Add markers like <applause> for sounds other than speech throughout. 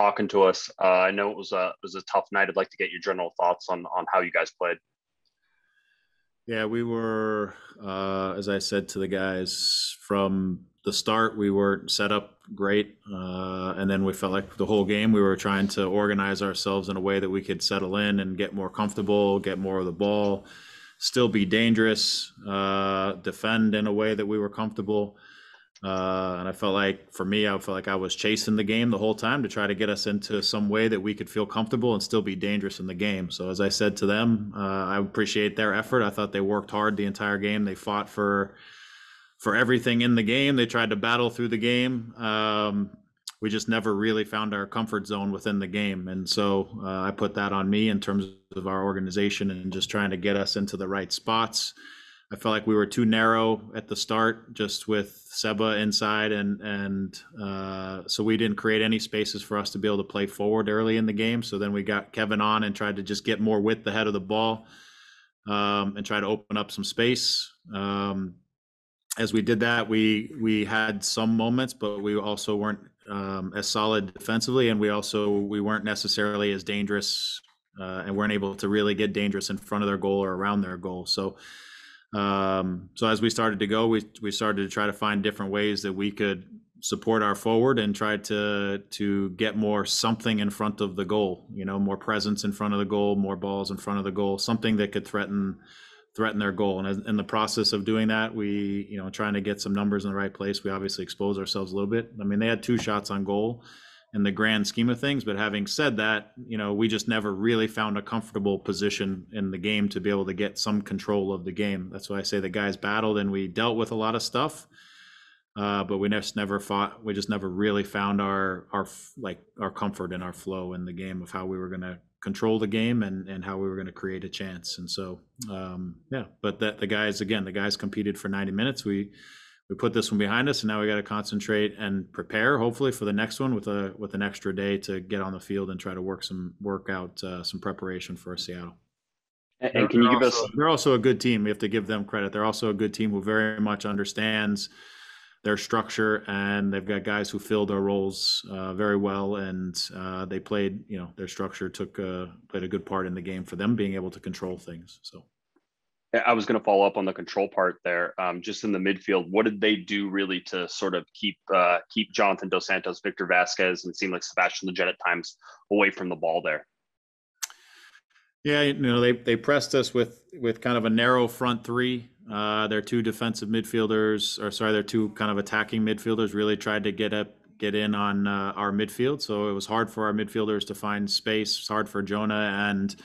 talking to us. Uh, I know it was a it was a tough night. I'd like to get your general thoughts on on how you guys played. Yeah, we were, uh, as I said to the guys from the start, we weren't set up great, uh, and then we felt like the whole game we were trying to organize ourselves in a way that we could settle in and get more comfortable, get more of the ball, still be dangerous, uh, defend in a way that we were comfortable. Uh, and I felt like for me, I felt like I was chasing the game the whole time to try to get us into some way that we could feel comfortable and still be dangerous in the game. So as I said to them, uh, I appreciate their effort. I thought they worked hard the entire game. They fought for for everything in the game. They tried to battle through the game. Um, we just never really found our comfort zone within the game, and so uh, I put that on me in terms of our organization and just trying to get us into the right spots. I felt like we were too narrow at the start, just with Seba inside, and and uh, so we didn't create any spaces for us to be able to play forward early in the game. So then we got Kevin on and tried to just get more width ahead of the ball, um, and try to open up some space. Um, as we did that, we we had some moments, but we also weren't um, as solid defensively, and we also we weren't necessarily as dangerous, uh, and weren't able to really get dangerous in front of their goal or around their goal. So um, so as we started to go, we we started to try to find different ways that we could support our forward and try to to get more something in front of the goal. You know, more presence in front of the goal, more balls in front of the goal, something that could threaten threaten their goal. And in the process of doing that, we you know trying to get some numbers in the right place. We obviously exposed ourselves a little bit. I mean, they had two shots on goal in the grand scheme of things. But having said that, you know, we just never really found a comfortable position in the game to be able to get some control of the game. That's why I say the guys battled and we dealt with a lot of stuff. Uh, but we just never fought. We just never really found our our like our comfort and our flow in the game of how we were going to control the game and and how we were going to create a chance. And so, um, yeah. But that the guys again, the guys competed for 90 minutes. We we put this one behind us and now we got to concentrate and prepare hopefully for the next one with a with an extra day to get on the field and try to work some work out uh, some preparation for Seattle. And, and can you give also, us? They're also a good team. We have to give them credit. They're also a good team who very much understands their structure, and they've got guys who fill their roles uh, very well. And uh, they played, you know, their structure took uh, played a good part in the game for them being able to control things. So I was going to follow up on the control part there. Um, just in the midfield, what did they do really to sort of keep uh, keep Jonathan Dos Santos, Victor Vázquez, and it seemed like Sebastian Lletget at times away from the ball there? Yeah, you know they they pressed us with with kind of a narrow front three. Uh, their two defensive midfielders, or sorry, their two kind of attacking midfielders, really tried to get up get in on uh, our midfield. So it was hard for our midfielders to find space. It's hard for Jonah and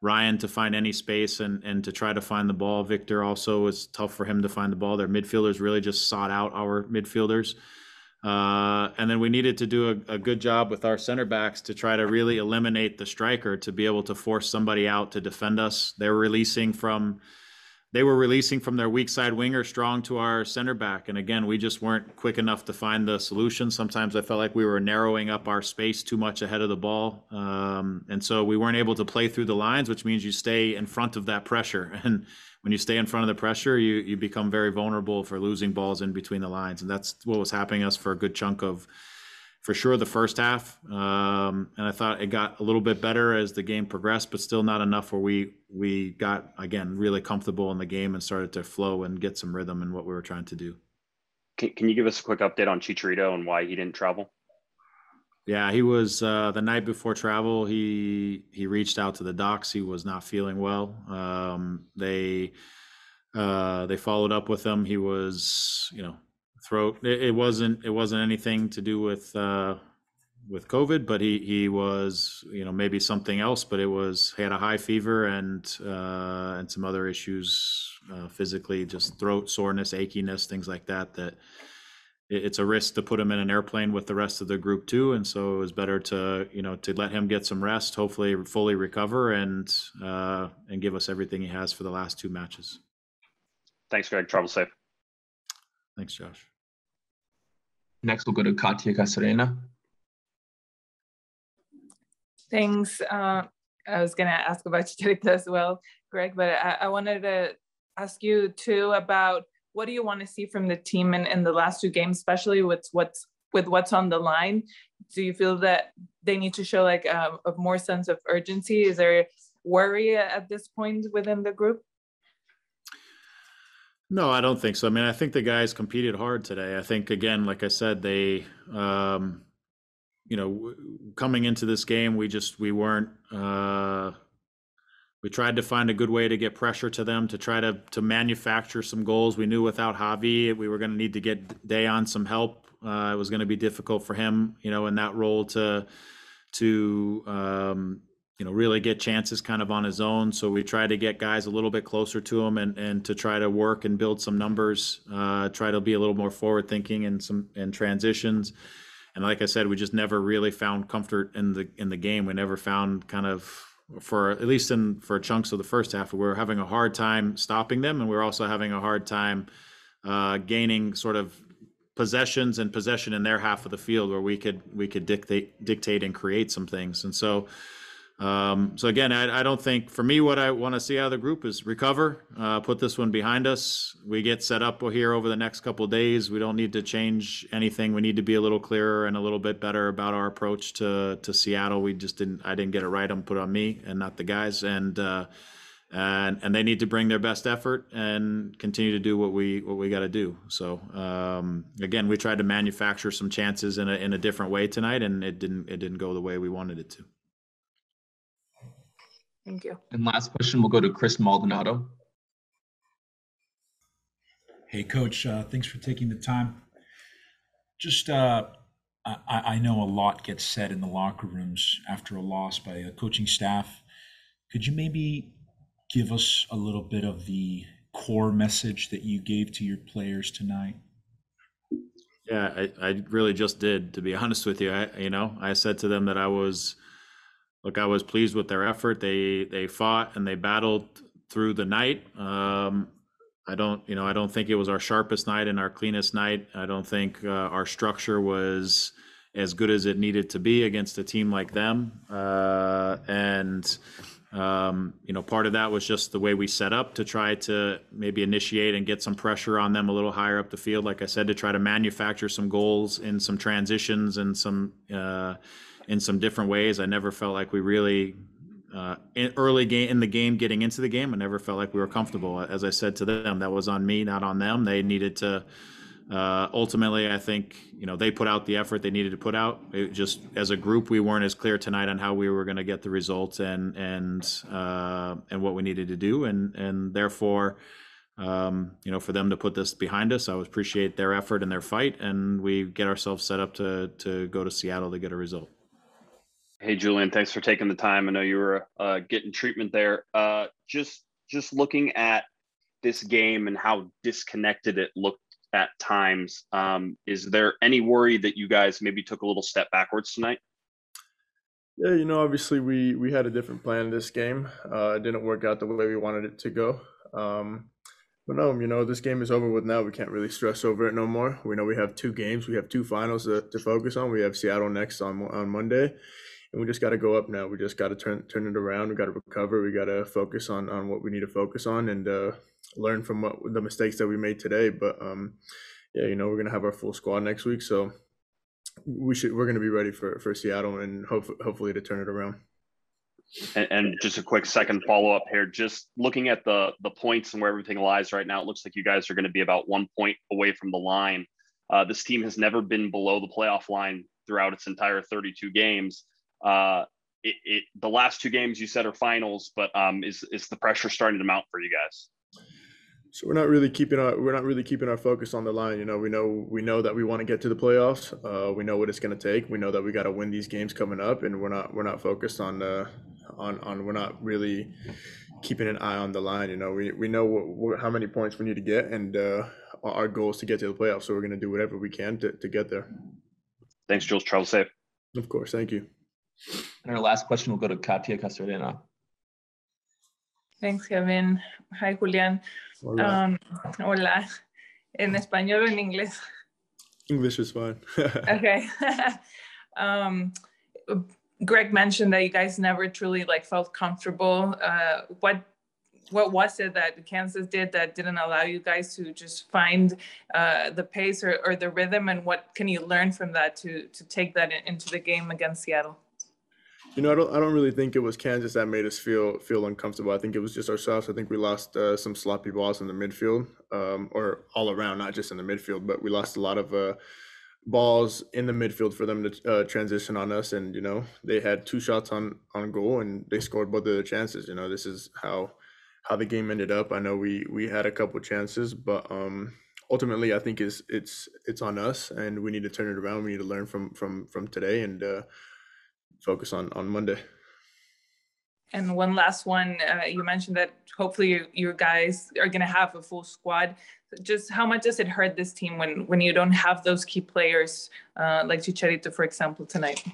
Ryan to find any space and and to try to find the ball. Victor also was tough for him to find the ball. Their midfielders really just sought out our midfielders. Uh, and then we needed to do a, a, good job with our center backs to try to really eliminate the striker to be able to force somebody out to defend us. They were releasing from they were releasing from their weak side winger strong to our center back. And again, we just weren't quick enough to find the solution. Sometimes I felt like we were narrowing up our space too much ahead of the ball. Um, and so we weren't able to play through the lines, which means you stay in front of that pressure. <laughs> And when you stay in front of the pressure, you, you become very vulnerable for losing balls in between the lines. And that's what was happening us for a good chunk of for sure the first half. Um, and I thought it got a little bit better as the game progressed, but still not enough where we we got again really comfortable in the game and started to flow and get some rhythm in what we were trying to do. Can, can you give us a quick update on Chicharito and why he didn't travel? Yeah, he was uh, the night before travel. He he reached out to the docs. He was not feeling well. Um, they uh, they followed up with him. He was you know throat. It, it, wasn't it wasn't anything to do with uh, with COVID, but he he was you know maybe something else. But it was he had a high fever and uh, and some other issues uh, physically, just throat soreness, achiness, things like that. That it, it's a risk to put him in an airplane with the rest of the group too, and so it was better to you know to let him get some rest, hopefully fully recover, and uh, and give us everything he has for the last two matches. Thanks, Greg. Travel safe. Thanks, Josh. Next, we'll go to Katia Casarena. Thanks. Uh, I was going to ask about <laughs> Chicharito as well, Greg, but I, I, wanted to ask you too about what do you want to see from the team in, in the last two games, especially with what's with what's on the line, do you feel that they need to show like a, a more sense of urgency? Is there worry at this point within the group? No, I don't think so. I mean, I think the guys competed hard today. I think again, like I said, they, um, you know, coming into this game, we just we weren't. Uh, we tried to find a good way to get pressure to them to try to to manufacture some goals. We knew without Javi, we were going to need to get Dejan some help. Uh, it was going to be difficult for him, you know, in that role to to um, you know really get chances kind of on his own. So we try to get guys a little bit closer to him and and to try to work and build some numbers. Uh, try to be a little more forward thinking and some and transitions. And like I said, we just never really found comfort in the in the game. We never found kind of for at least in for chunks of the first half, we were having a hard time stopping them, and we are also having a hard time uh, gaining sort of possessions and possession in their half of the field where we could we could dictate dictate and create some things. And so um, so again, I, I, don't think for me what I want to see out of the group is recover, uh, put this one behind us. We get set up here over the next couple days. We don't need to change anything. We need to be a little clearer and a little bit better about our approach to to Seattle. We just didn't. I didn't get it right. I'm put on me and not the guys. And uh, and and they need to bring their best effort and continue to do what we what we got to do. So um, again, we tried to manufacture some chances in a in a different way tonight, and it didn't it didn't go the way we wanted it to. Thank you. And last question we'll go to Chris Maldonado. Hey, Coach. Uh, thanks for taking the time. Just, uh, I, I, know a lot gets said in the locker rooms after a loss by a coaching staff. Could you maybe give us a little bit of the core message that you gave to your players tonight? Yeah, I, I really just did, to be honest with you. I, you know, I said to them that I was – look, I was pleased with their effort. They they fought and they battled through the night. Um, I don't, you know, I don't think it was our sharpest night and our cleanest night. I don't think uh, our structure was as good as it needed to be against a team like them. Uh, and um, you know, part of that was just the way we set up to try to maybe initiate and get some pressure on them a little higher up the field. Like I said, to try to manufacture some goals in some transitions and some. Uh, in some different ways. I never felt like we really uh, in early game in the game, getting into the game, I never felt like we were comfortable. As I said to them, that was on me, not on them. They needed to. Uh, ultimately, I think you know they put out the effort they needed to put out. It just as a group, we weren't as clear tonight on how we were going to get the results and and uh, and what we needed to do, and and therefore. Um, you know, for them to put this behind us, I would appreciate their effort and their fight, and we get ourselves set up to to go to Seattle to get a result. Hey, Julian, thanks for taking the time. I know you were uh, getting treatment there. Uh, just just looking at this game and how disconnected it looked at times. Um, is there any worry that you guys maybe took a little step backwards tonight? Yeah, you know, obviously we we had a different plan in this game. Uh, it didn't work out the way we wanted it to go. Um, but no, you know, this game is over with now. We can't really stress over it no more. We know we have two games. We have two finals to, to focus on. We have Seattle next on on Monday, and we just got to go up now. We just got to turn turn it around. We got to recover. We got to focus on on what we need to focus on and uh, learn from what the mistakes that we made today. But um, yeah, you know, we're gonna have our full squad next week, so we should we're gonna be ready for for Seattle and hope, hopefully to turn it around. And, and just a quick second follow up here. Just looking at the the points and where everything lies right now, it looks like you guys are going to be about one point away from the line. Uh, this team has never been below the playoff line throughout its entire 32 games. Uh, it, it, the last two games you said are finals, but um, is is the pressure starting to mount for you guys? So we're not really keeping our we're not really keeping our focus on the line. You know, we know we know that we want to get to the playoffs. Uh, we know what it's going to take. We know that we got to win these games coming up, and we're not we're not focused on the on on we're not really keeping an eye on the line. You know, we we know what, what, how many points we need to get, and uh, our goal is to get to the playoffs. So we're going to do whatever we can to to get there. Thanks, Jules. Travel safe. Of course. Thank you. And our last question will go to Katia Casarena. Thanks, Kevin. Hi, Julian. Hola. Um, hola. ¿En español o en inglés? English is fine. <laughs> okay. <laughs> um, Greg mentioned that you guys never truly like felt comfortable. Uh, what what was it that Kansas did that didn't allow you guys to just find uh, the pace or, or the rhythm, and what can you learn from that to to take that into the game against Seattle? You know, I don't. I don't really think it was Kansas that made us feel feel uncomfortable. I think it was just ourselves. I think we lost uh, some sloppy balls in the midfield, um, or all around, not just in the midfield, but we lost a lot of uh, balls in the midfield for them to uh, transition on us. And you know, they had two shots on on goal, and they scored both of their chances. You know, this is how how the game ended up. I know we we had a couple chances, but um, ultimately, I think is it's it's on us, and we need to turn it around. We need to learn from from from today and uh, focus on on Monday. And one last one, uh, you mentioned that hopefully you, you guys are going to have a full squad. Just how much does it hurt this team when when you don't have those key players uh, like Chicharito, for example, tonight?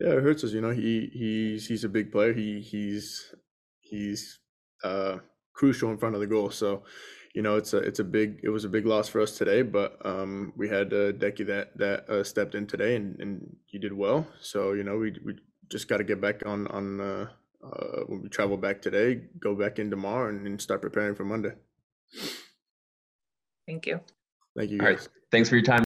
Yeah, it hurts us. You know, he he's he's a big player. He he's he's uh, crucial in front of the goal. So, you know, it's a it's a big it was a big loss for us today. But um, we had uh, Decky that that uh, stepped in today, and, and he did well. So you know, we we just got to get back on on uh, uh, when we travel back today, go back in tomorrow, and, and start preparing for Monday. Thank you. Thank you All right. Thanks for your time.